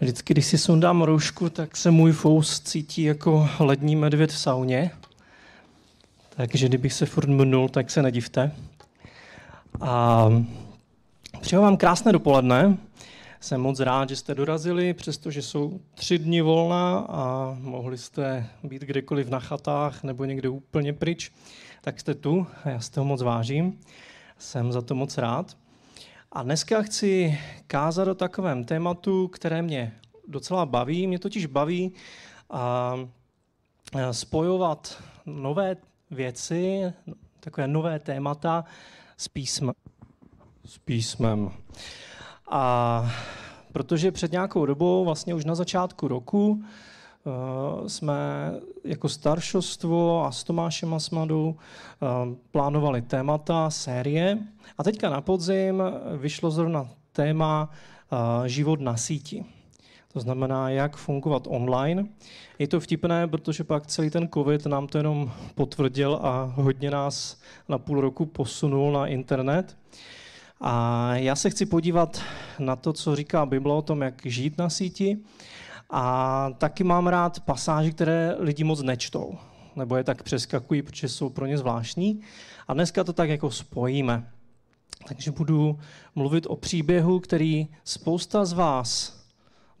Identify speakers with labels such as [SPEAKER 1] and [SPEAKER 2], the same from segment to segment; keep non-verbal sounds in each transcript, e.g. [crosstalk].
[SPEAKER 1] Vždycky, když si sundám roušku, tak se můj fous cítí jako lední medvěd v sauně. Takže kdybych se furt mnul, tak se nedivte. A přeju vám krásné dopoledne. Jsem moc rád, že jste dorazili, přestože jsou tři dny volna a mohli jste být kdekoliv na chatách nebo někde úplně pryč, tak jste tu a já z toho moc vážím. Jsem za to moc rád. A dneska chci kázat o takovém tématu, které mě docela baví. Mě totiž baví spojovat nové věci, takové nové témata s písmem. S písmem. A protože před nějakou dobou, vlastně už na začátku roku, jsme jako staršostvo a s Tomášem Asmadou eh, plánovali témata, série. A teďka na podzim vyšlo zrovna téma eh, život na síti. To znamená, jak fungovat online. Je to vtipné, protože pak celý ten covid nám to jenom potvrdil a hodně nás na půl roku posunul na internet. A já se chci podívat na to, co říká Bible o tom, jak žít na síti a taky mám rád pasáže, které lidi moc nečtou, nebo je tak přeskakují, protože jsou pro ně zvláštní. A dneska to tak jako spojíme. Takže budu mluvit o příběhu, který spousta z vás,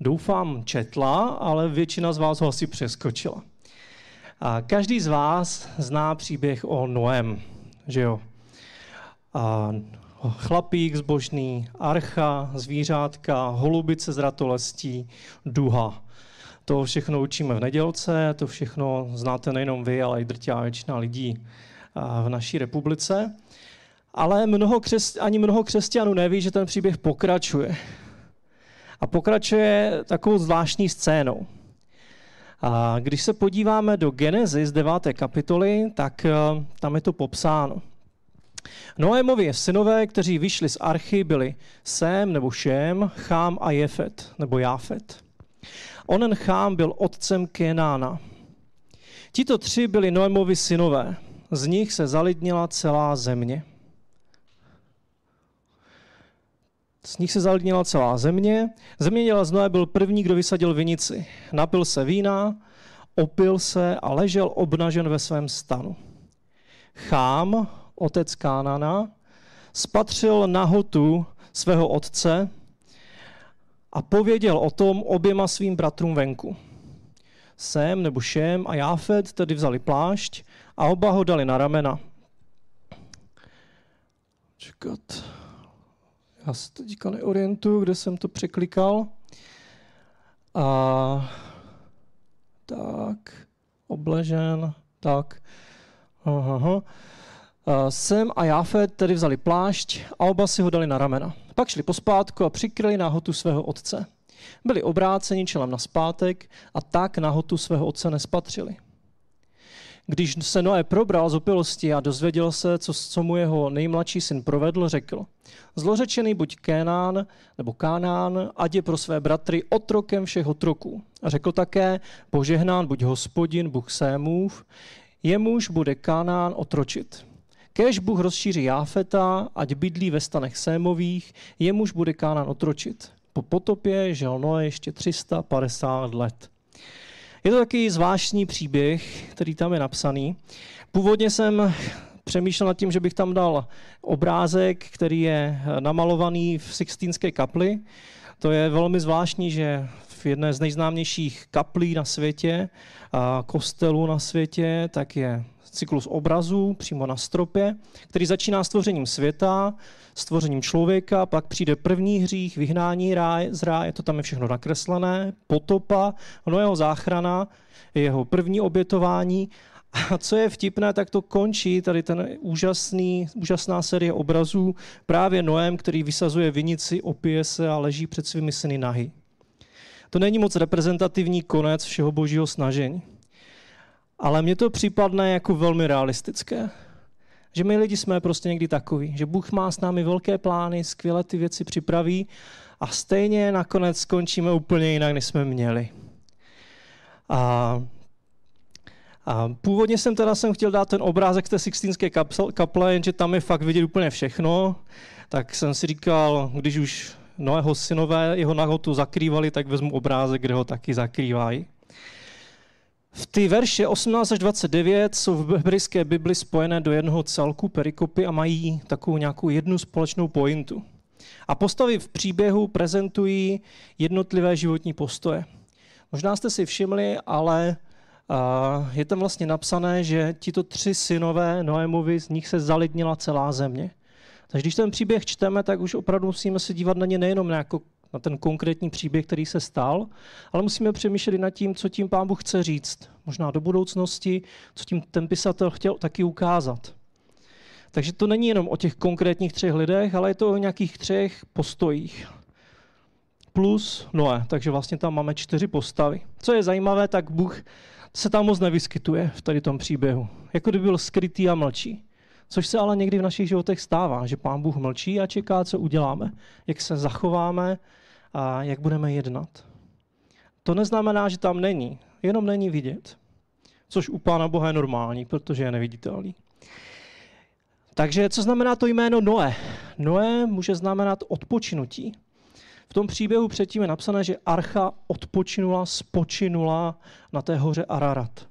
[SPEAKER 1] doufám, četla, ale většina z vás ho asi přeskočila. A každý z vás zná příběh o Noem, že jo? A chlapík zbožný, archa, zvířátka, holubice z ratolestí, duha. To všechno učíme v nedělce, to všechno znáte nejenom vy, ale i drtivá většina lidí v naší republice. Ale mnoho křes, ani mnoho křesťanů neví, že ten příběh pokračuje. A pokračuje takovou zvláštní scénou. A když se podíváme do Genesis 9. kapitoly, tak eh, tam je to popsáno. Noémovi synové, kteří vyšli z archy, byli Sem nebo Šem, Chám a Jefet nebo Jáfet. Onen Chám byl otcem Kenána. Tito tři byli Noémovi synové. Z nich se zalidnila celá země. Z nich se zalidnila celá země. Zemědělec Noé byl první, kdo vysadil vinici. Napil se vína, opil se a ležel obnažen ve svém stanu. Chám, otec Kánana, spatřil nahotu svého otce a pověděl o tom oběma svým bratrům venku. Sem nebo Šem a Jáfet tedy vzali plášť a oba ho dali na ramena. Čekat. Já se teďka neorientuju, kde jsem to překlikal. A tak, obležen, tak. Aha, aha. Eh, Sem a Jafet tedy vzali plášť a oba si ho dali na ramena. Pak šli pospátku a přikryli nahotu svého otce. Byli obráceni čelem na zpátek a tak nahotu svého otce nespatřili. Když se Noé probral z opilosti a dozvěděl se, co, co mu jeho nejmladší syn provedl, řekl, zlořečený buď Kénán nebo Kánán, ať je pro své bratry otrokem všech otroků. A řekl také, požehnán buď hospodin, Bůh Sémův, jemuž bude Kánán otročit. Kéž Bůh rozšíří Jáfeta, ať bydlí ve stanech Sémových, jemuž bude Kánán otročit. Po potopě žil Noé ještě 350 let. Je to takový zvláštní příběh, který tam je napsaný. Původně jsem přemýšlel nad tím, že bych tam dal obrázek, který je namalovaný v Sixtínské kapli. To je velmi zvláštní, že v jedné z nejznámějších kaplí na světě, a kostelů na světě, tak je cyklus obrazů přímo na stropě, který začíná stvořením světa, stvořením člověka, pak přijde první hřích, vyhnání ráj, z ráje, to tam je všechno nakreslené, potopa, no jeho záchrana, jeho první obětování a co je vtipné, tak to končí tady ten úžasný, úžasná série obrazů právě Noem, který vysazuje vinici, opije se a leží před svými syny nahy. To není moc reprezentativní konec všeho božího snažení. Ale mně to připadne jako velmi realistické. Že my lidi jsme prostě někdy takový, že Bůh má s námi velké plány, skvěle ty věci připraví a stejně nakonec skončíme úplně jinak, než jsme měli. A, a původně jsem teda jsem chtěl dát ten obrázek té Sixtínské kaple, jenže tam je fakt vidět úplně všechno. Tak jsem si říkal, když už Noého synové jeho nahotu zakrývali, tak vezmu obrázek, kde ho taky zakrývají. V ty verše 18 až 29 jsou v hebrejské Bibli spojené do jednoho celku perikopy a mají takovou nějakou jednu společnou pointu. A postavy v příběhu prezentují jednotlivé životní postoje. Možná jste si všimli, ale je tam vlastně napsané, že tito tři synové Noémovi, z nich se zalidnila celá země. Takže když ten příběh čteme, tak už opravdu musíme se dívat na ně nejenom jako, na ten konkrétní příběh, který se stal, ale musíme přemýšlet i nad tím, co tím pán Bůh chce říct. Možná do budoucnosti, co tím ten pisatel chtěl taky ukázat. Takže to není jenom o těch konkrétních třech lidech, ale je to o nějakých třech postojích. Plus Noé, takže vlastně tam máme čtyři postavy. Co je zajímavé, tak Bůh se tam moc nevyskytuje v tady tom příběhu. Jako kdyby byl skrytý a mlčí. Což se ale někdy v našich životech stává, že Pán Bůh mlčí a čeká, co uděláme, jak se zachováme a jak budeme jednat. To neznamená, že tam není, jenom není vidět. Což u Pána Boha je normální, protože je neviditelný. Takže co znamená to jméno Noé? Noé může znamenat odpočinutí. V tom příběhu předtím je napsané, že archa odpočinula, spočinula na té hoře Ararat.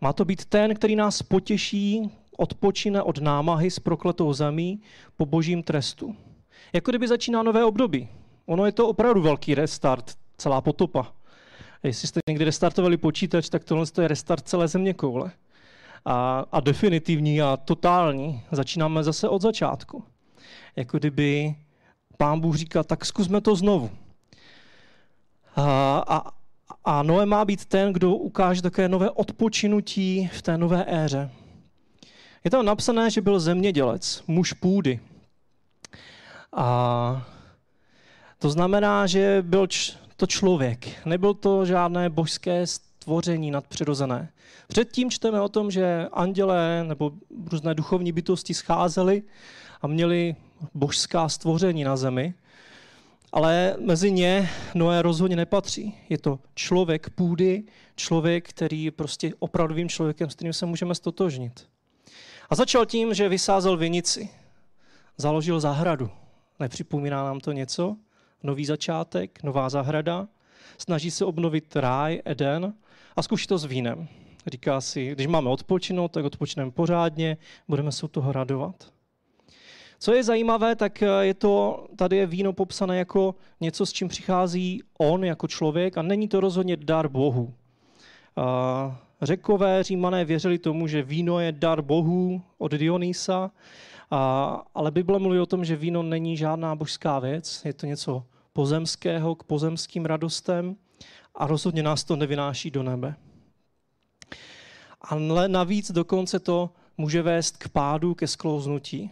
[SPEAKER 1] Má to být ten, který nás potěší, odpočine od námahy s prokletou zemí po božím trestu. Jako kdyby začíná nové období. Ono je to opravdu velký restart, celá potopa. Jestli jste někdy restartovali počítač, tak tohle je restart celé země koule. A, a definitivní a totální. Začínáme zase od začátku. Jako kdyby pán Bůh říká, tak zkusme to znovu. A, a, a Noé má být ten, kdo ukáže také nové odpočinutí v té nové éře. Je tam napsané, že byl zemědělec, muž půdy. A to znamená, že byl to člověk. Nebyl to žádné božské stvoření nadpřirozené. Předtím čteme o tom, že andělé nebo různé duchovní bytosti scházely a měli božská stvoření na zemi, ale mezi ně Noé rozhodně nepatří. Je to člověk půdy, člověk, který je prostě opravdovým člověkem, s kterým se můžeme stotožnit. A začal tím, že vysázel vinici. Založil zahradu. Nepřipomíná nám to něco? Nový začátek, nová zahrada. Snaží se obnovit ráj, Eden a zkouší to s vínem. Říká si, když máme odpočinout, tak odpočneme pořádně, budeme se u toho radovat. Co je zajímavé, tak eh, je to, tady je víno popsané jako něco, s čím přichází on jako člověk a není to rozhodně dar Bohu. Řekové, římané věřili tomu, že víno je dar Bohu od Dionýsa, a, ale Bible mluví o tom, že víno není žádná božská věc, je to něco pozemského k pozemským radostem a rozhodně nás to nevynáší do nebe. Ale navíc dokonce to může vést k pádu, ke sklouznutí.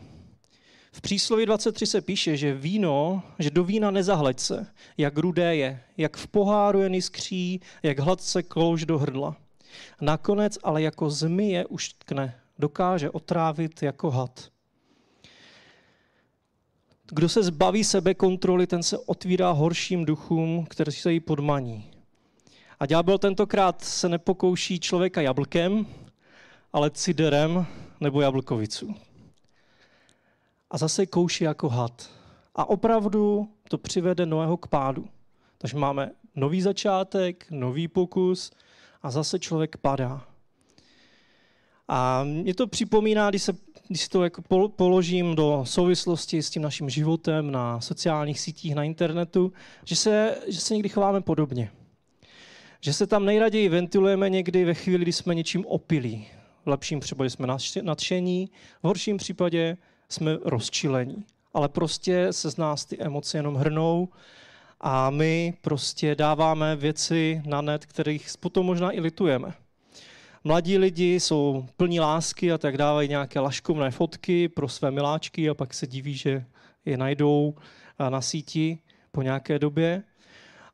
[SPEAKER 1] V přísloví 23 se píše, že víno, že do vína nezahleď se, jak rudé je, jak v poháru je niskří, jak hladce klouž do hrdla. Nakonec ale jako zmije už tkne, dokáže otrávit jako had. Kdo se zbaví sebe kontroly, ten se otvírá horším duchům, kteří se jí podmaní. A ďábel tentokrát se nepokouší člověka jablkem, ale ciderem nebo jablkovicu a zase kouší jako had. A opravdu to přivede Noého k pádu. Takže máme nový začátek, nový pokus a zase člověk padá. A mě to připomíná, když, se, když si to jako položím do souvislosti s tím naším životem na sociálních sítích, na internetu, že se, že se někdy chováme podobně. Že se tam nejraději ventilujeme někdy ve chvíli, kdy jsme něčím opilí. V lepším případě jsme nadšení, v horším případě jsme rozčilení. Ale prostě se z nás ty emoce jenom hrnou a my prostě dáváme věci na net, kterých potom možná i litujeme. Mladí lidi jsou plní lásky a tak dávají nějaké laškovné fotky pro své miláčky a pak se diví, že je najdou na síti po nějaké době.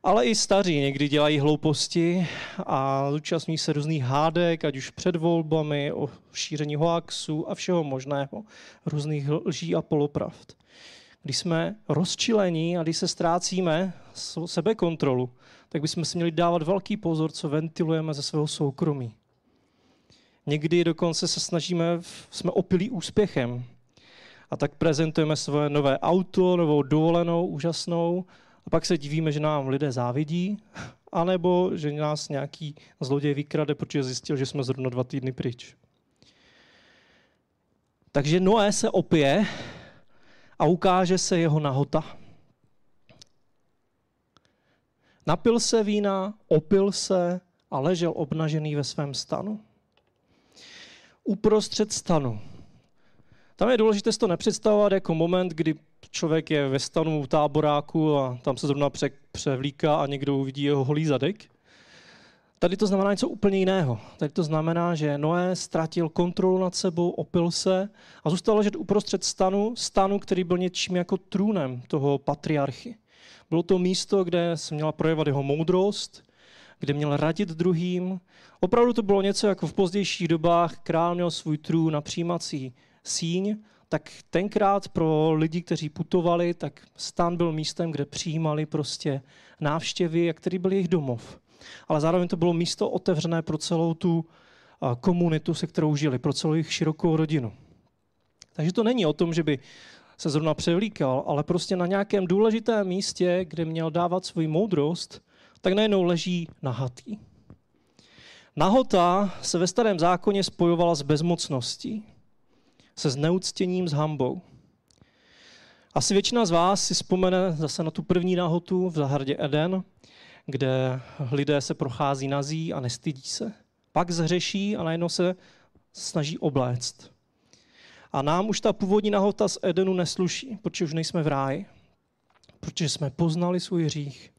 [SPEAKER 1] Ale i staří někdy dělají hlouposti a zúčastní se různých hádek, ať už před volbami, o šíření hoaxů a všeho možného, různých lží a polopravd. Když jsme rozčilení a když se ztrácíme sebekontrolu, tak bychom si měli dávat velký pozor, co ventilujeme ze svého soukromí. Někdy dokonce se snažíme, jsme opilí úspěchem a tak prezentujeme svoje nové auto, novou dovolenou, úžasnou, a pak se divíme, že nám lidé závidí, anebo že nás nějaký zloděj vykrade, protože zjistil, že jsme zrovna dva týdny pryč. Takže Noé se opije a ukáže se jeho nahota. Napil se vína, opil se a ležel obnažený ve svém stanu. Uprostřed stanu. Tam je důležité si to nepředstavovat jako moment, kdy člověk je ve stanu v táboráku a tam se zrovna převlíká a někdo uvidí jeho holý zadek. Tady to znamená něco úplně jiného. Tady to znamená, že Noé ztratil kontrolu nad sebou, opil se a zůstal ležet uprostřed stanu, stanu, který byl něčím jako trůnem toho patriarchy. Bylo to místo, kde se měla projevat jeho moudrost, kde měl radit druhým. Opravdu to bylo něco jako v pozdějších dobách král měl svůj trůn na přijímací síň, tak tenkrát pro lidi, kteří putovali, tak stan byl místem, kde přijímali prostě návštěvy, a který byl jejich domov. Ale zároveň to bylo místo otevřené pro celou tu komunitu, se kterou žili, pro celou jejich širokou rodinu. Takže to není o tom, že by se zrovna převlíkal, ale prostě na nějakém důležitém místě, kde měl dávat svou moudrost, tak najednou leží nahatý. Nahota se ve starém zákoně spojovala s bezmocností, se zneuctěním, s hambou. Asi většina z vás si vzpomene zase na tu první nahotu v zahradě Eden, kde lidé se prochází nazí a nestydí se. Pak zhřeší a najednou se snaží obléct. A nám už ta původní nahota z Edenu nesluší, protože už nejsme v ráji, protože jsme poznali svůj hřích.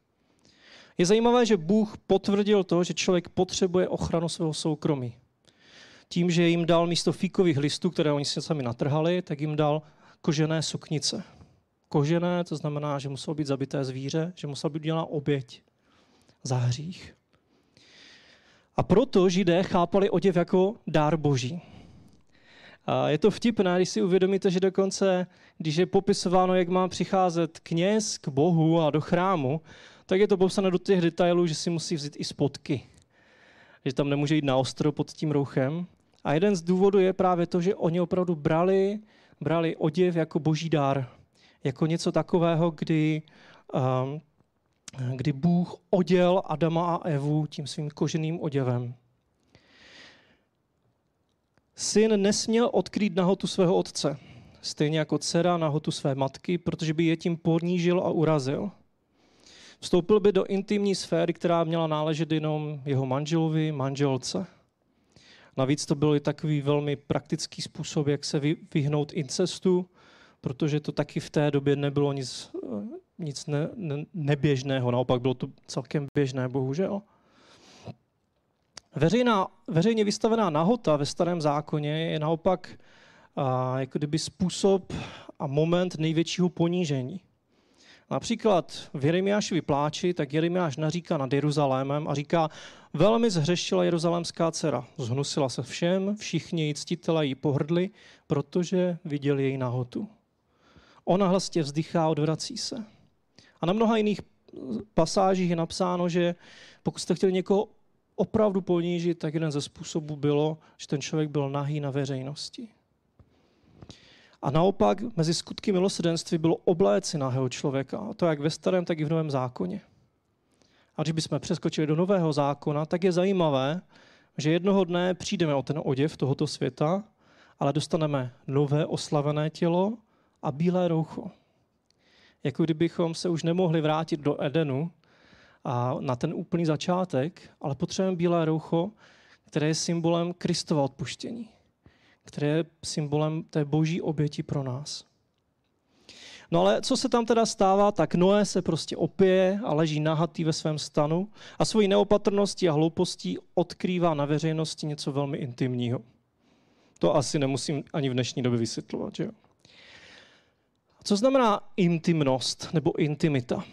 [SPEAKER 1] Je zajímavé, že Bůh potvrdil to, že člověk potřebuje ochranu svého soukromí. Tím, že jim dal místo fíkových listů, které oni si sami natrhali, tak jim dal kožené suknice. Kožené, to znamená, že muselo být zabité zvíře, že musela být udělána oběť za hřích. A proto židé chápali oděv jako dár boží. A je to vtipné, když si uvědomíte, že dokonce, když je popisováno, jak má přicházet kněz k Bohu a do chrámu, tak je to popsané do těch detailů, že si musí vzít i spotky. Že tam nemůže jít na ostro pod tím rouchem. A jeden z důvodů je právě to, že oni opravdu brali, brali oděv jako boží dár. Jako něco takového, kdy, um, kdy Bůh oděl Adama a Evu tím svým koženým oděvem. Syn nesměl odkrýt nahotu svého otce, stejně jako dcera nahotu své matky, protože by je tím ponížil a urazil. Vstoupil by do intimní sféry, která měla náležet jenom jeho manželovi, manželce. Navíc to byl i takový velmi praktický způsob, jak se vyhnout incestu, protože to taky v té době nebylo nic, nic ne, ne, neběžného, naopak bylo to celkem běžné, bohužel. Veřejná, veřejně vystavená nahota ve starém zákoně je naopak a, jako kdyby způsob a moment největšího ponížení. Například v Jeremiášovi pláči, tak Jeremiáš naříká nad Jeruzalémem a říká, velmi zhřešila jeruzalémská dcera, zhnusila se všem, všichni její ctitele jí pohrdli, protože viděli její nahotu. Ona hlasitě vzdychá, odvrací se. A na mnoha jiných pasážích je napsáno, že pokud jste chtěli někoho opravdu ponížit, tak jeden ze způsobů bylo, že ten člověk byl nahý na veřejnosti. A naopak mezi skutky milosrdenství bylo obléci nahého člověka. A to jak ve starém, tak i v novém zákoně. A když bychom přeskočili do nového zákona, tak je zajímavé, že jednoho dne přijdeme o ten oděv tohoto světa, ale dostaneme nové oslavené tělo a bílé roucho. Jako kdybychom se už nemohli vrátit do Edenu, a na ten úplný začátek, ale potřebujeme bílé roucho, které je symbolem Kristova odpuštění, které je symbolem té boží oběti pro nás. No ale co se tam teda stává, tak Noé se prostě opije a leží nahatý ve svém stanu a svojí neopatrností a hloupostí odkrývá na veřejnosti něco velmi intimního. To asi nemusím ani v dnešní době vysvětlovat, že jo? Co znamená intimnost nebo intimita?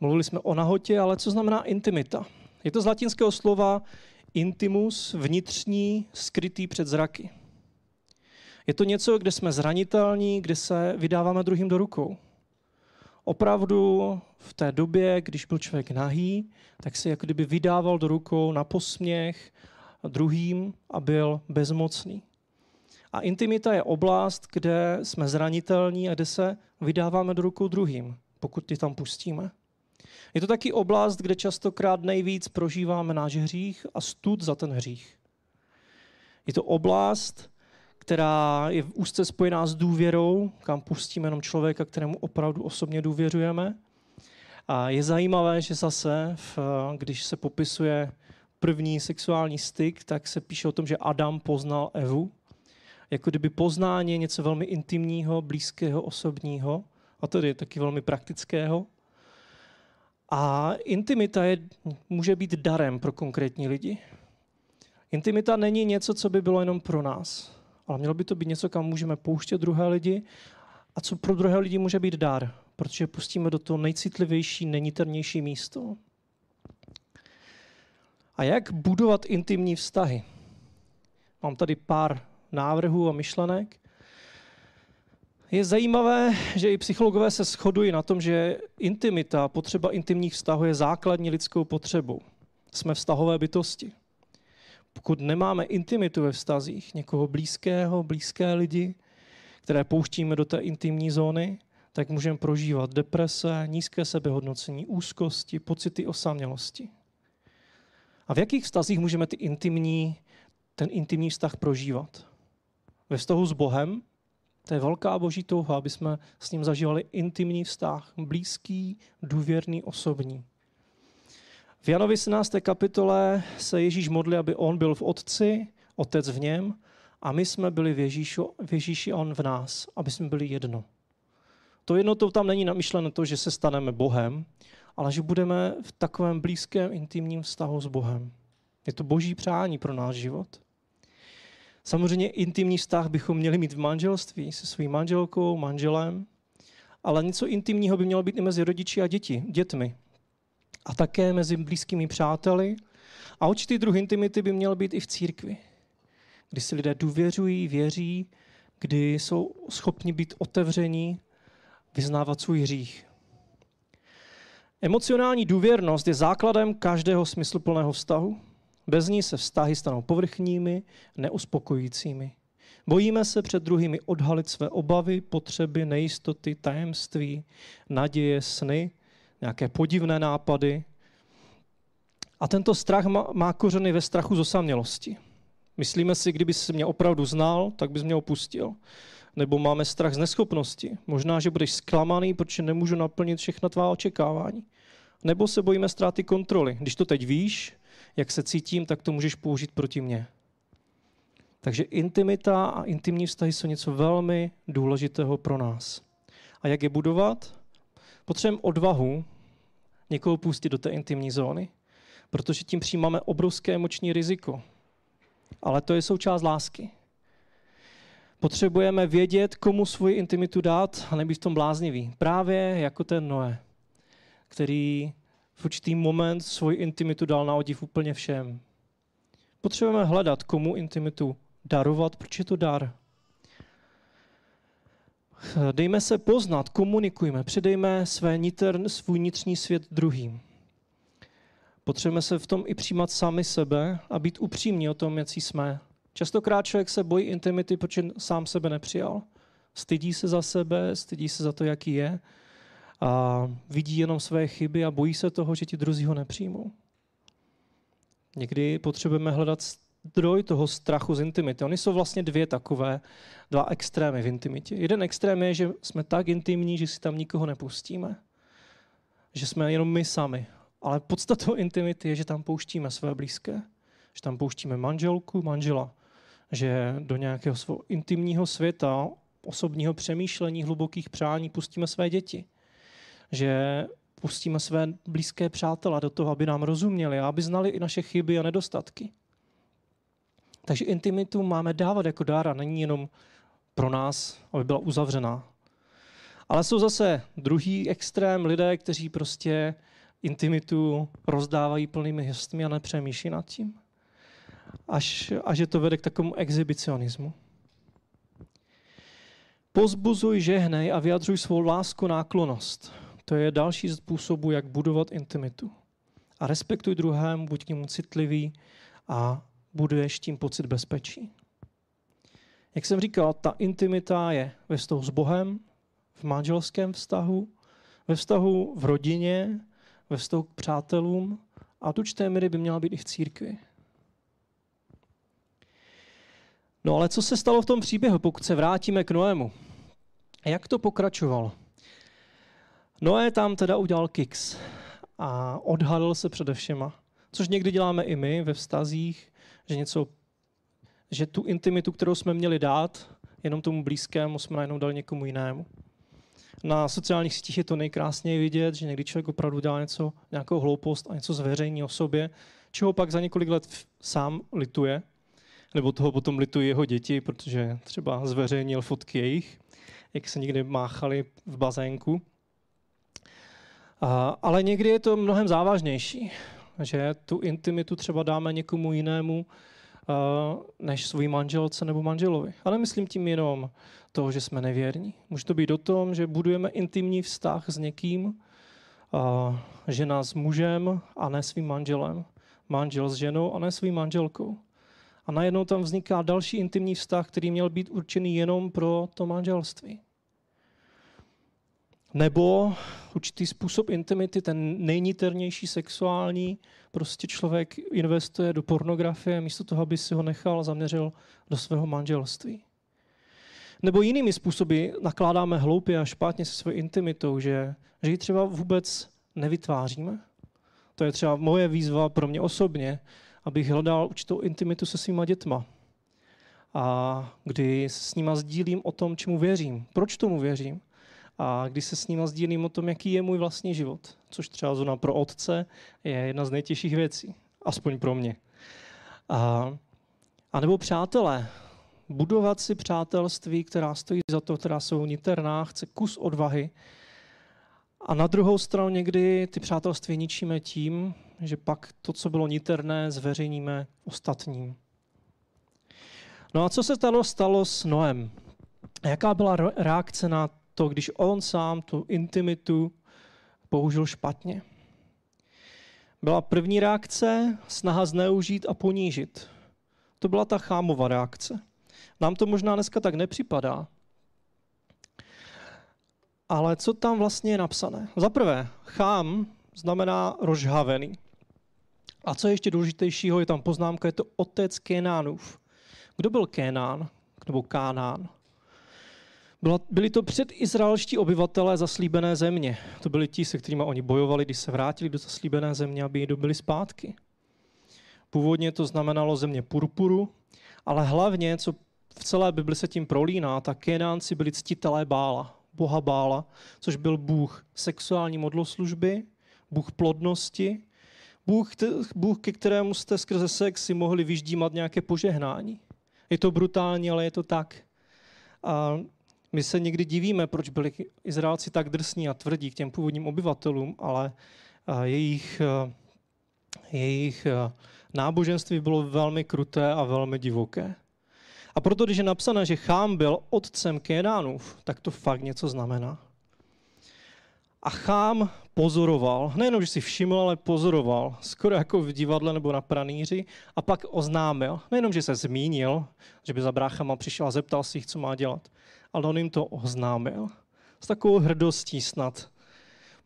[SPEAKER 1] Mluvili jsme o nahotě, ale co znamená intimita? Je to z latinského slova intimus, vnitřní, skrytý před zraky. Je to něco, kde jsme zranitelní, kde se vydáváme druhým do rukou. Opravdu v té době, když byl člověk nahý, tak se jako kdyby vydával do rukou na posměch druhým a byl bezmocný. A intimita je oblast, kde jsme zranitelní a kde se vydáváme do rukou druhým, pokud ty tam pustíme. Je to taky oblast, kde častokrát nejvíc prožíváme náš hřích a stud za ten hřích. Je to oblast, která je úzce spojená s důvěrou, kam pustíme jenom člověka, kterému opravdu osobně důvěřujeme. A je zajímavé, že zase, když se popisuje první sexuální styk, tak se píše o tom, že Adam poznal Evu. Jako kdyby poznání je něco velmi intimního, blízkého, osobního, a tedy taky velmi praktického. A intimita je, může být darem pro konkrétní lidi. Intimita není něco, co by bylo jenom pro nás, ale mělo by to být něco, kam můžeme pouštět druhé lidi a co pro druhé lidi může být dar, protože pustíme do toho nejcitlivější, nejniternější místo. A jak budovat intimní vztahy? Mám tady pár návrhů a myšlenek. Je zajímavé, že i psychologové se shodují na tom, že intimita, potřeba intimních vztahů je základní lidskou potřebou. Jsme vztahové bytosti. Pokud nemáme intimitu ve vztazích, někoho blízkého, blízké lidi, které pouštíme do té intimní zóny, tak můžeme prožívat deprese, nízké sebehodnocení, úzkosti, pocity osamělosti. A v jakých vztazích můžeme ty intimní, ten intimní vztah prožívat? Ve vztahu s Bohem, to je velká boží touha, aby jsme s ním zažívali intimní vztah, blízký, důvěrný, osobní. V Janovi 17. kapitole se Ježíš modlí, aby on byl v Otci, Otec v něm, a my jsme byli v, Ježíšu, v Ježíši on v nás, aby jsme byli jedno. To jednotou tam není namyšleno to, že se staneme Bohem, ale že budeme v takovém blízkém, intimním vztahu s Bohem. Je to boží přání pro náš život. Samozřejmě intimní vztah bychom měli mít v manželství se svým manželkou, manželem, ale něco intimního by mělo být i mezi rodiči a děti, dětmi. A také mezi blízkými přáteli. A určitý druh intimity by měl být i v církvi, kdy si lidé důvěřují, věří, kdy jsou schopni být otevření, vyznávat svůj hřích. Emocionální důvěrnost je základem každého smysluplného vztahu. Bez ní se vztahy stanou povrchními, neuspokojícími. Bojíme se před druhými odhalit své obavy, potřeby, nejistoty, tajemství, naděje, sny, nějaké podivné nápady. A tento strach má kořeny ve strachu z osamělosti. Myslíme si, kdyby se mě opravdu znal, tak bys mě opustil. Nebo máme strach z neschopnosti. Možná, že budeš zklamaný, protože nemůžu naplnit všechna tvá očekávání. Nebo se bojíme ztráty kontroly. Když to teď víš, jak se cítím, tak to můžeš použít proti mně. Takže intimita a intimní vztahy jsou něco velmi důležitého pro nás. A jak je budovat? Potřebujeme odvahu někoho pustit do té intimní zóny, protože tím přijímáme obrovské emoční riziko. Ale to je součást lásky. Potřebujeme vědět, komu svoji intimitu dát a nebýt v tom bláznivý. Právě jako ten Noé, který v určitý moment svoji intimitu dal na odiv úplně všem. Potřebujeme hledat, komu intimitu darovat, proč je to dar. Dejme se poznat, komunikujme, předejme své nitr, svůj vnitřní svět druhým. Potřebujeme se v tom i přijímat sami sebe a být upřímní o tom, jaký jsme. Častokrát člověk se bojí intimity, protože sám sebe nepřijal. Stydí se za sebe, stydí se za to, jaký je a vidí jenom své chyby a bojí se toho, že ti druzí ho nepřijmou. Někdy potřebujeme hledat zdroj toho strachu z intimity. Oni jsou vlastně dvě takové, dva extrémy v intimitě. Jeden extrém je, že jsme tak intimní, že si tam nikoho nepustíme. Že jsme jenom my sami. Ale podstatou intimity je, že tam pouštíme své blízké. Že tam pouštíme manželku, manžela. Že do nějakého svého intimního světa, osobního přemýšlení, hlubokých přání pustíme své děti že pustíme své blízké přátele do toho, aby nám rozuměli a aby znali i naše chyby a nedostatky. Takže intimitu máme dávat jako dára, není jenom pro nás, aby byla uzavřená. Ale jsou zase druhý extrém lidé, kteří prostě intimitu rozdávají plnými hestmi a nepřemýšlí nad tím. Až, až je to vede k takovému exhibicionismu. Pozbuzuj, žehnej a vyjadřuj svou lásku náklonost. To je další způsobu, jak budovat intimitu. A respektuj druhému, buď k němu citlivý a buduješ tím pocit bezpečí. Jak jsem říkal, ta intimita je ve vztahu s Bohem, v manželském vztahu, ve vztahu v rodině, ve vztahu k přátelům a tu čté míry by měla být i v církvi. No ale co se stalo v tom příběhu, pokud se vrátíme k Noému? Jak to pokračovalo? Noé tam teda udělal kiks a odhalil se přede všema. Což někdy děláme i my ve vztazích, že něco, že tu intimitu, kterou jsme měli dát jenom tomu blízkému, jsme najednou dali někomu jinému. Na sociálních sítích je to nejkrásněji vidět, že někdy člověk opravdu dělá něco, nějakou hloupost a něco zveřejní o sobě, čeho pak za několik let sám lituje, nebo toho potom litují jeho děti, protože třeba zveřejnil fotky jejich, jak se někdy máchali v bazénku. Ale někdy je to mnohem závažnější, že tu intimitu třeba dáme někomu jinému, než svůj manželce nebo manželovi. A nemyslím tím jenom to, že jsme nevěrní. Může to být o tom, že budujeme intimní vztah s někým, žena s mužem a ne svým manželem, manžel s ženou a ne svým manželkou. A najednou tam vzniká další intimní vztah, který měl být určený jenom pro to manželství. Nebo určitý způsob intimity, ten nejniternější sexuální, prostě člověk investuje do pornografie místo toho, aby si ho nechal a zaměřil do svého manželství. Nebo jinými způsoby nakládáme hloupě a špatně se svou intimitou, že, že ji třeba vůbec nevytváříme. To je třeba moje výzva pro mě osobně, abych hledal určitou intimitu se svýma dětma. A kdy s nima sdílím o tom, čemu věřím, proč tomu věřím. A když se s nima sdílím o tom, jaký je můj vlastní život, což třeba zóna pro otce je jedna z nejtěžších věcí, aspoň pro mě. A, a nebo přátelé, budovat si přátelství, která stojí za to, která jsou niterná, chce kus odvahy. A na druhou stranu někdy ty přátelství ničíme tím, že pak to, co bylo niterné, zveřejníme ostatním. No a co se stalo, stalo s Noem? Jaká byla reakce na to, když on sám tu intimitu použil špatně? Byla první reakce snaha zneužít a ponížit. To byla ta chámová reakce. Nám to možná dneska tak nepřipadá. Ale co tam vlastně je napsané? Za prvé, chám znamená rozhavený. A co je ještě důležitějšího, je tam poznámka, je to otec Kénánův. Kdo byl Kénán? Nebo Kánán? Byli to předizraelští obyvatelé zaslíbené země. To byli ti, se kterými oni bojovali, když se vrátili do zaslíbené země, aby ji dobili zpátky. Původně to znamenalo země purpuru, ale hlavně, co v celé Bibli se tím prolíná, tak Kénánci byli ctitelé Bála, boha Bála, což byl bůh sexuální modloslužby, bůh plodnosti, bůh, bůh, ke kterému jste skrze sex si mohli vyždímat nějaké požehnání. Je to brutální, ale je to tak. A my se někdy divíme, proč byli Izraelci tak drsní a tvrdí k těm původním obyvatelům, ale jejich, jejich náboženství bylo velmi kruté a velmi divoké. A proto, když je napsané, že Chám byl otcem Kénánův, tak to fakt něco znamená. A Chám pozoroval, nejenom, že si všiml, ale pozoroval, skoro jako v divadle nebo na pranýři, a pak oznámil, nejenom, že se zmínil, že by za bráchama přišel a zeptal si jich, co má dělat, ale on jim to oznámil. S takovou hrdostí snad.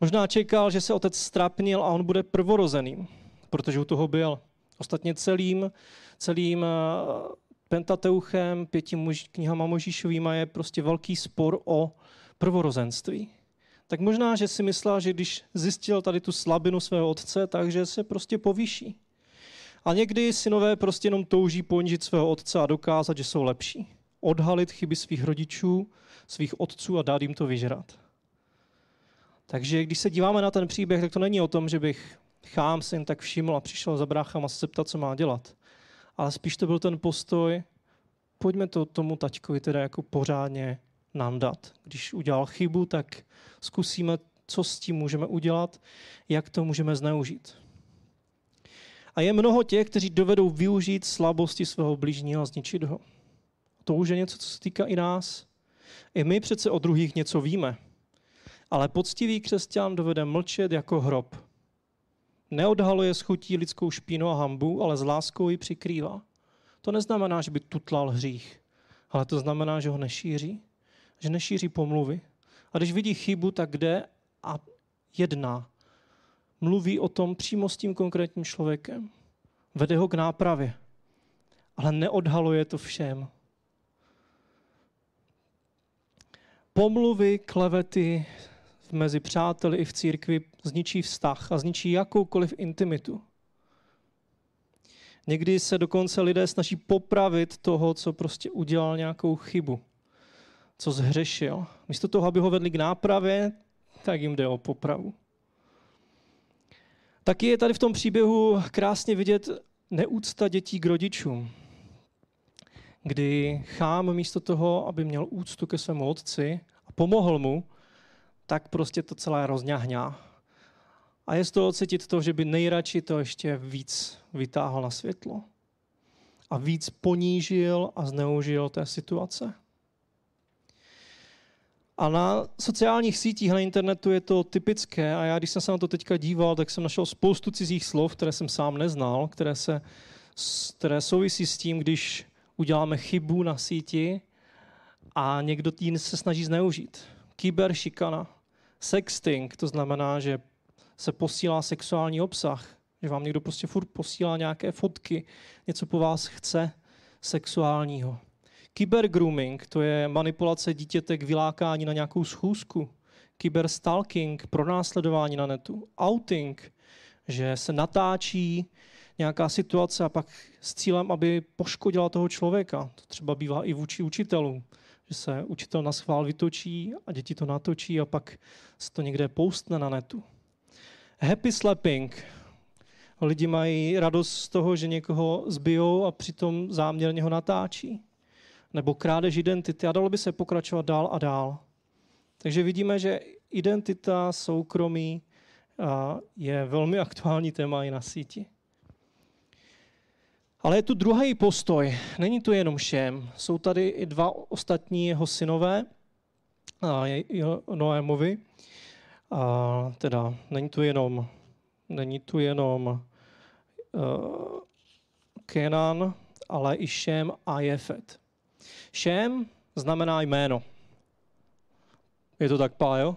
[SPEAKER 1] Možná čekal, že se otec strapnil a on bude prvorozeným, protože u toho byl. Ostatně celým, celým eh, Pentateuchem, pěti muž, knihama Možíšovýma je prostě velký spor o prvorozenství. Tak možná, že si myslel, že když zjistil tady tu slabinu svého otce, takže se prostě povýší. A někdy synové prostě jenom touží ponížit svého otce a dokázat, že jsou lepší. Odhalit chyby svých rodičů, svých otců a dát jim to vyžrat. Takže když se díváme na ten příběh, tak to není o tom, že bych chám syn tak všiml a přišel za bráchama se zeptat, co má dělat ale spíš to byl ten postoj, pojďme to tomu taťkovi teda jako pořádně nandat. Když udělal chybu, tak zkusíme, co s tím můžeme udělat, jak to můžeme zneužít. A je mnoho těch, kteří dovedou využít slabosti svého blížního a zničit ho. To už je něco, co se týká i nás. I my přece o druhých něco víme. Ale poctivý křesťan dovede mlčet jako hrob. Neodhaluje s chutí lidskou špínu a hambu, ale s láskou ji přikrývá. To neznamená, že by tutlal hřích, ale to znamená, že ho nešíří, že nešíří pomluvy. A když vidí chybu, tak jde a jedná. Mluví o tom přímo s tím konkrétním člověkem. Vede ho k nápravě. Ale neodhaluje to všem. Pomluvy, klevety mezi přáteli i v církvi zničí vztah a zničí jakoukoliv intimitu. Někdy se dokonce lidé snaží popravit toho, co prostě udělal nějakou chybu, co zhřešil. Místo toho, aby ho vedli k nápravě, tak jim jde o popravu. Taky je tady v tom příběhu krásně vidět neúcta dětí k rodičům, kdy chám místo toho, aby měl úctu ke svému otci a pomohl mu, tak prostě to celé rozňahňá. A je z toho cítit to, že by nejradši to ještě víc vytáhl na světlo. A víc ponížil a zneužil té situace. A na sociálních sítích na internetu je to typické a já, když jsem se na to teďka díval, tak jsem našel spoustu cizích slov, které jsem sám neznal, které, se, které souvisí s tím, když uděláme chybu na síti a někdo tím se snaží zneužít. Kyberšikana, sexting, to znamená, že se posílá sexuální obsah, že vám někdo prostě furt posílá nějaké fotky, něco po vás chce sexuálního. Kybergrooming, to je manipulace dítěte k vylákání na nějakou schůzku. Kyberstalking, pronásledování na netu. Outing, že se natáčí nějaká situace a pak s cílem, aby poškodila toho člověka. To třeba bývá i vůči učitelům, že se učitel na schvál vytočí a děti to natočí a pak se to někde postne na netu. Happy slapping. Lidi mají radost z toho, že někoho zbijou a přitom záměrně ho natáčí. Nebo krádež identity a dalo by se pokračovat dál a dál. Takže vidíme, že identita, soukromí je velmi [laughs] aktuální téma i na síti. Ale je tu druhý postoj. Není to jenom Šem. Jsou tady i dva ostatní jeho synové, Noémovi. A teda není tu jenom, není tu jenom uh, Kenan, ale i Šem a Jefet. Šem znamená jméno. Je to tak, Pájo?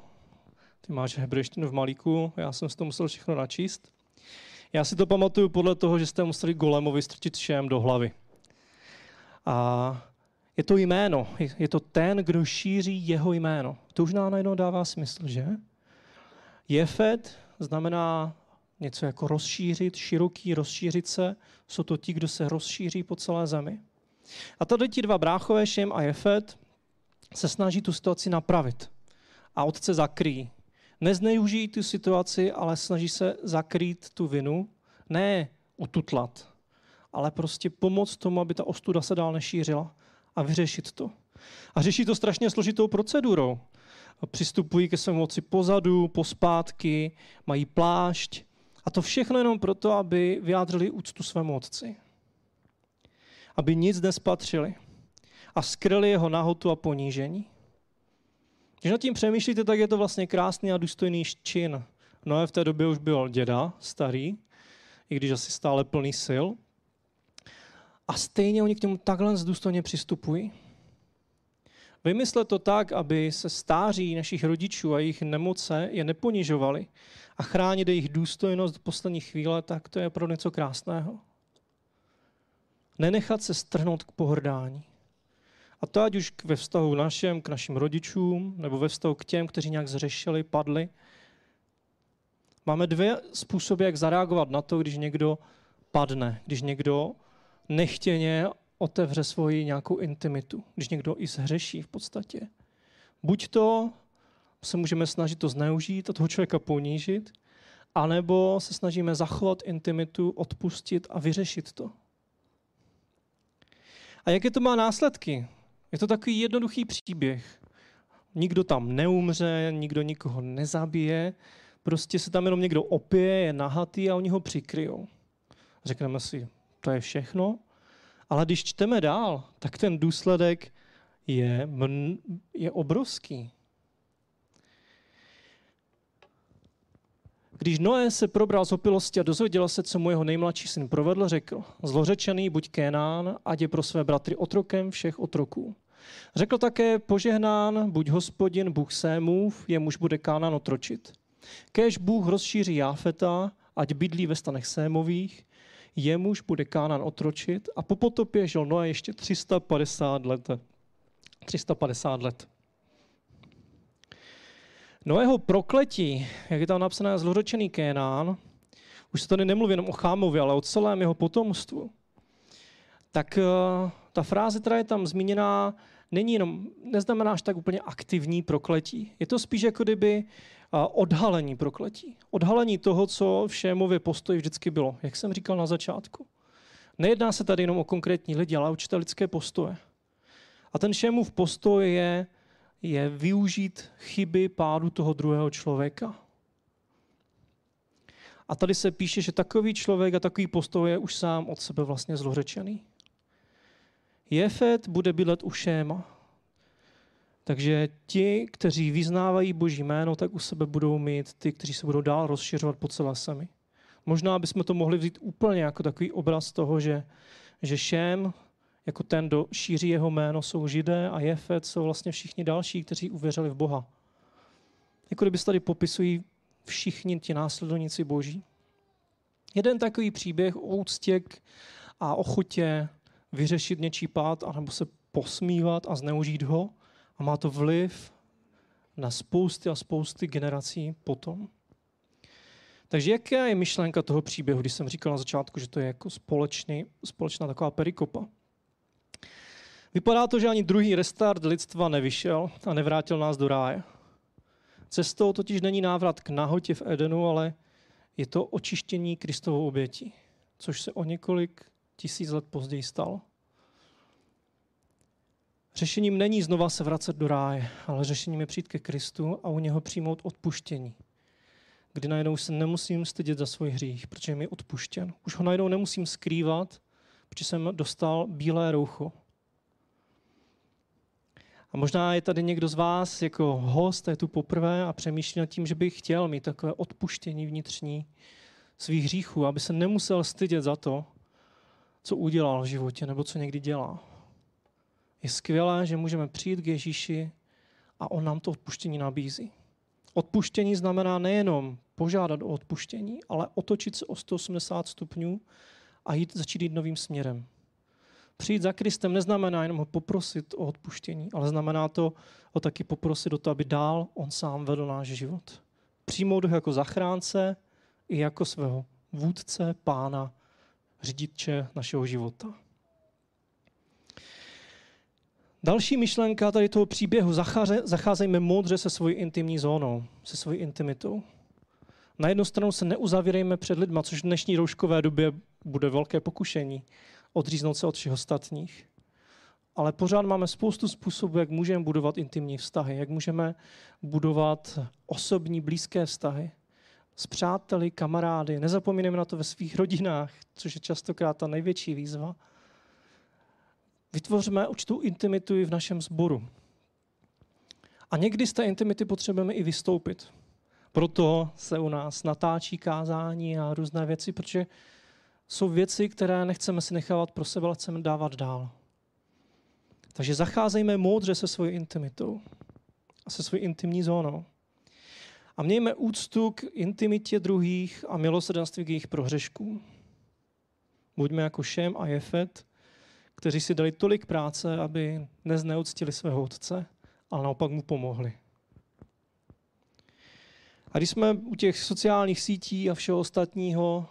[SPEAKER 1] Ty máš hebrejštinu v malíku, já jsem si to musel všechno načíst. Já si to pamatuju podle toho, že jste museli Golemovi strčit Šem do hlavy. A je to jméno, je to ten, kdo šíří jeho jméno. To už nám najednou dává smysl, že? Jefet znamená něco jako rozšířit, široký, rozšířit se. Jsou to ti, kdo se rozšíří po celé zemi. A tady ti dva bráchové, Šem a Jefet, se snaží tu situaci napravit. A otce zakrýjí. Nezneužijí tu situaci, ale snaží se zakrýt tu vinu. Ne ututlat, ale prostě pomoct tomu, aby ta ostuda se dál nešířila a vyřešit to. A řeší to strašně složitou procedurou přistupují ke své moci pozadu, pospátky, mají plášť. A to všechno jenom proto, aby vyjádřili úctu svému otci. Aby nic nespatřili. A skryli jeho nahotu a ponížení. Když nad tím přemýšlíte, tak je to vlastně krásný a důstojný čin. Noé v té době už byl děda, starý, i když asi stále plný sil. A stejně oni k němu takhle důstojně přistupují. Vymyslet to tak, aby se stáří našich rodičů a jejich nemoce je neponižovali a chránit jejich důstojnost do poslední chvíle, tak to je pro něco krásného. Nenechat se strhnout k pohrdání. A to ať už ve vztahu našem, k našim rodičům, nebo ve vztahu k těm, kteří nějak zřešili, padli. Máme dvě způsoby, jak zareagovat na to, když někdo padne, když někdo nechtěně otevře svoji nějakou intimitu, když někdo i zhřeší v podstatě. Buď to se můžeme snažit to zneužít a toho člověka ponížit, anebo se snažíme zachovat intimitu, odpustit a vyřešit to. A jaké to má následky? Je to takový jednoduchý příběh. Nikdo tam neumře, nikdo nikoho nezabije, prostě se tam jenom někdo opije, je nahatý a oni ho přikryjou. Řekneme si, to je všechno. Ale když čteme dál, tak ten důsledek je, je obrovský. Když Noé se probral z opilosti a dozvěděl se, co mu jeho nejmladší syn provedl, řekl, zlořečený buď Kénán, ať je pro své bratry otrokem všech otroků Řekl také, požehnán buď hospodin, Bůh Sémův, jemuž bude Kánan otročit. Kéž Bůh rozšíří Jáfeta, ať bydlí ve stanech Sémových, jemuž bude Kánan otročit a po potopě žil Noé ještě 350 let. 350 let. Noého prokletí, jak je tam napsané zlořečený Kénán, už se tady nemluví jenom o Chámovi, ale o celém jeho potomstvu, tak uh, ta fráze, která je tam zmíněná, není jenom, neznamená až tak úplně aktivní prokletí. Je to spíš jako kdyby uh, odhalení prokletí. Odhalení toho, co v Šémově postoji vždycky bylo, jak jsem říkal na začátku. Nejedná se tady jenom o konkrétní lidi, ale o lidské postoje. A ten Šémův postoj je, je využít chyby pádu toho druhého člověka. A tady se píše, že takový člověk a takový postoj je už sám od sebe vlastně zlořečený. Jefet bude bydlet u Šéma. Takže ti, kteří vyznávají Boží jméno, tak u sebe budou mít ty, kteří se budou dál rozšiřovat po celé semi. Možná bychom to mohli vzít úplně jako takový obraz toho, že, že Šém, jako ten, kdo šíří jeho jméno, jsou židé a Jefet jsou vlastně všichni další, kteří uvěřili v Boha. Jako kdyby se tady popisují všichni ti následovníci Boží. Jeden takový příběh o úctě a ochotě vyřešit něčí pád, anebo se posmívat a zneužít ho. A má to vliv na spousty a spousty generací potom. Takže jaká je myšlenka toho příběhu, když jsem říkal na začátku, že to je jako společný, společná taková perikopa? Vypadá to, že ani druhý restart lidstva nevyšel a nevrátil nás do ráje. Cestou totiž není návrat k nahotě v Edenu, ale je to očištění Kristovou obětí, což se o několik tisíc let později stalo. Řešením není znova se vracet do ráje, ale řešením je přijít ke Kristu a u něho přijmout odpuštění. Kdy najednou se nemusím stydět za svůj hřích, protože mi odpuštěn. Už ho najednou nemusím skrývat, protože jsem dostal bílé roucho. A možná je tady někdo z vás jako host, je tu poprvé a přemýšlí nad tím, že bych chtěl mít takové odpuštění vnitřní svých hříchů, aby se nemusel stydět za to, co udělal v životě nebo co někdy dělá. Je skvělé, že můžeme přijít k Ježíši a on nám to odpuštění nabízí. Odpuštění znamená nejenom požádat o odpuštění, ale otočit se o 180 stupňů a jít, začít jít novým směrem. Přijít za Kristem neznamená jenom ho poprosit o odpuštění, ale znamená to ho taky poprosit o to, aby dál on sám vedl náš život. Přijmout ho jako zachránce i jako svého vůdce, pána, řidiče našeho života. Další myšlenka tady toho příběhu, zacházejme moudře se svojí intimní zónou, se svojí intimitou. Na jednu stranu se neuzavírejme před lidma, což v dnešní rouškové době bude velké pokušení odříznout se od všech ostatních. Ale pořád máme spoustu způsobů, jak můžeme budovat intimní vztahy, jak můžeme budovat osobní, blízké vztahy s přáteli, kamarády. Nezapomínáme na to ve svých rodinách, což je častokrát ta největší výzva. Vytvoříme určitou intimitu i v našem sboru. A někdy z té intimity potřebujeme i vystoupit. Proto se u nás natáčí kázání a různé věci, protože jsou věci, které nechceme si nechávat pro sebe, ale chceme dávat dál. Takže zacházejme moudře se svojí intimitou a se svojí intimní zónou. A mějme úctu k intimitě druhých a milosrdenství k jejich prohřeškům. Buďme jako Šem a Jefet, kteří si dali tolik práce, aby nezneuctili svého otce, ale naopak mu pomohli. A když jsme u těch sociálních sítí a všeho ostatního,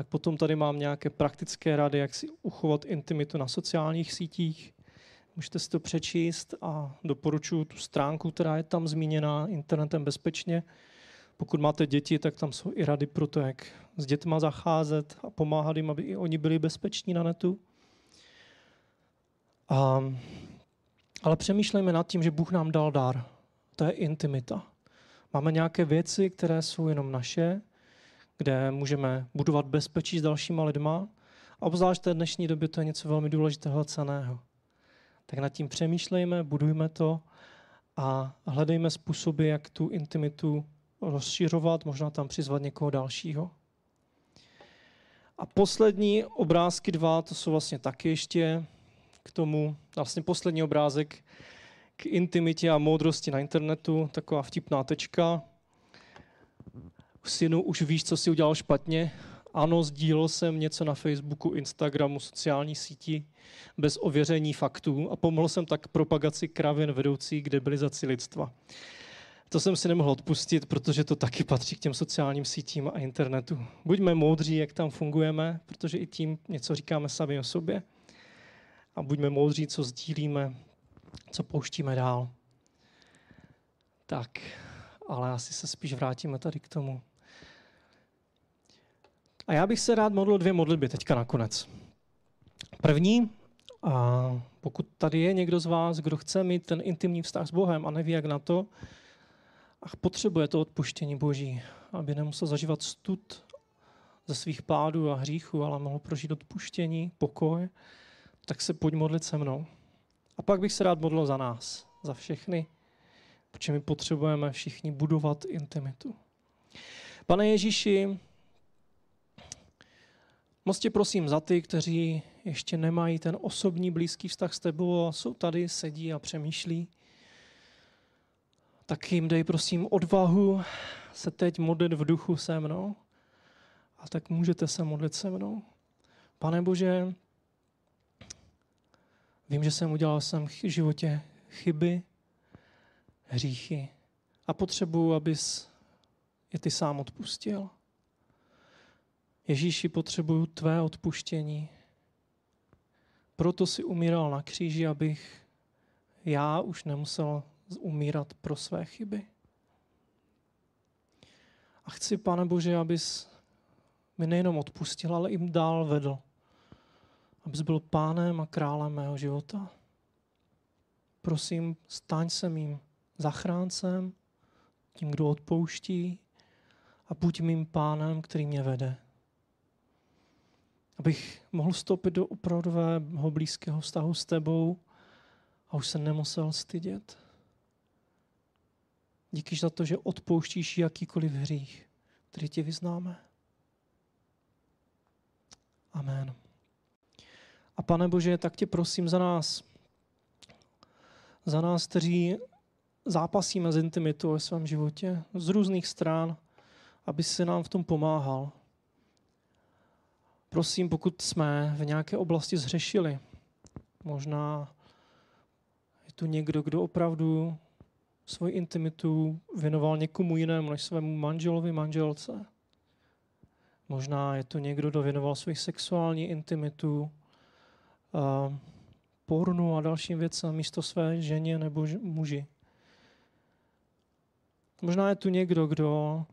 [SPEAKER 1] tak potom tady mám nějaké praktické rady, jak si uchovat intimitu na sociálních sítích. Můžete si to přečíst a doporučuji tu stránku, která je tam zmíněna internetem bezpečně. Pokud máte děti, tak tam jsou i rady pro to, jak s dětma zacházet a pomáhat jim, aby i oni byli bezpeční na netu. A, ale přemýšlejme nad tím, že Bůh nám dal dar. To je intimita. Máme nějaké věci, které jsou jenom naše, kde můžeme budovat bezpečí s dalšíma lidma. A obzvlášť v té dnešní době to je něco velmi důležitého a ceného. Tak nad tím přemýšlejme, budujme to a hledejme způsoby, jak tu intimitu rozšiřovat, možná tam přizvat někoho dalšího. A poslední obrázky dva, to jsou vlastně taky ještě k tomu, vlastně poslední obrázek k intimitě a moudrosti na internetu, taková vtipná tečka. Synu, už víš, co si udělal špatně? Ano, sdílel jsem něco na Facebooku, Instagramu, sociální síti bez ověření faktů a pomohl jsem tak propagaci kravin vedoucí k debilizaci lidstva. To jsem si nemohl odpustit, protože to taky patří k těm sociálním sítím a internetu. Buďme moudří, jak tam fungujeme, protože i tím něco říkáme sami o sobě. A buďme moudří, co sdílíme, co pouštíme dál. Tak, ale asi se spíš vrátíme tady k tomu. A já bych se rád modlil dvě modlitby teďka nakonec. První, a pokud tady je někdo z vás, kdo chce mít ten intimní vztah s Bohem a neví, jak na to, a potřebuje to odpuštění Boží, aby nemusel zažívat stud ze svých pádů a hříchů, ale mohl prožít odpuštění, pokoj, tak se pojď modlit se mnou. A pak bych se rád modlil za nás, za všechny, protože my potřebujeme všichni budovat intimitu. Pane Ježíši, moc tě prosím za ty, kteří ještě nemají ten osobní blízký vztah s tebou a jsou tady, sedí a přemýšlí. Tak jim dej prosím odvahu se teď modlit v duchu se mnou. A tak můžete se modlit se mnou. Pane Bože, vím, že jsem udělal jsem v životě chyby, hříchy a potřebuji, abys je ty sám odpustil. Ježíši, potřebuju tvé odpuštění. Proto si umíral na kříži, abych já už nemusel umírat pro své chyby. A chci, pane Bože, abys mi nejenom odpustil, ale jim dál vedl. Abys byl pánem a králem mého života. Prosím, staň se mým zachráncem, tím, kdo odpouští a buď mým pánem, který mě vede. Abych mohl vstoupit do opravdového blízkého vztahu s tebou a už se nemusel stydět. Díky za to, že odpouštíš jakýkoliv hřích, který ti vyznáme. Amen. A pane Bože, tak tě prosím za nás, za nás, kteří zápasíme s intimitou ve svém životě z různých stran, aby si nám v tom pomáhal. Prosím, pokud jsme v nějaké oblasti zřešili, možná je tu někdo, kdo opravdu svoji intimitu věnoval někomu jinému než svému manželovi, manželce. Možná je to někdo, kdo věnoval svoji sexuální intimitu a pornu a dalším věcem místo své ženě nebo muži. Možná je tu někdo, kdo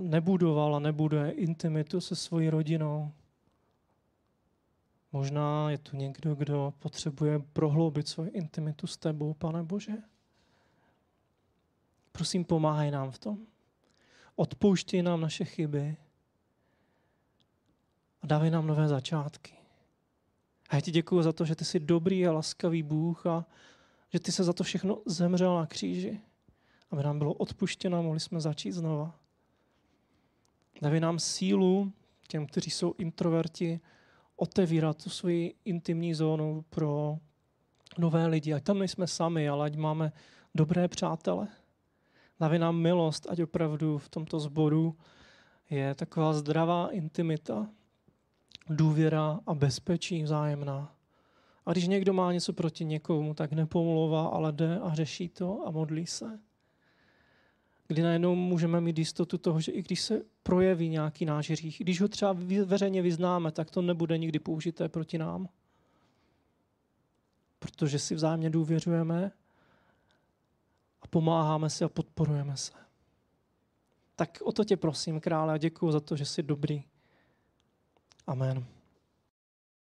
[SPEAKER 1] nebudoval a nebuduje intimitu se svojí rodinou. Možná je tu někdo, kdo potřebuje prohloubit svoji intimitu s tebou, pane Bože. Prosím, pomáhaj nám v tom. Odpouštěj nám naše chyby a dávej nám nové začátky. A já ti děkuji za to, že ty jsi dobrý a laskavý Bůh a že ty se za to všechno zemřel na kříži, aby nám bylo odpuštěno a mohli jsme začít znova. Dávej nám sílu těm, kteří jsou introverti, otevírat tu svoji intimní zónu pro nové lidi. Ať tam nejsme sami, ale ať máme dobré přátele. Dávej nám milost, ať opravdu v tomto sboru je taková zdravá intimita, důvěra a bezpečí vzájemná. A když někdo má něco proti někomu, tak nepomlouvá, ale jde a řeší to a modlí se. Kdy najednou můžeme mít jistotu toho, že i když se projeví nějaký náš hřích, když ho třeba veřejně vyznáme, tak to nebude nikdy použité proti nám. Protože si vzájemně důvěřujeme a pomáháme si a podporujeme se. Tak o to tě prosím, krále, a děkuji za to, že jsi dobrý. Amen.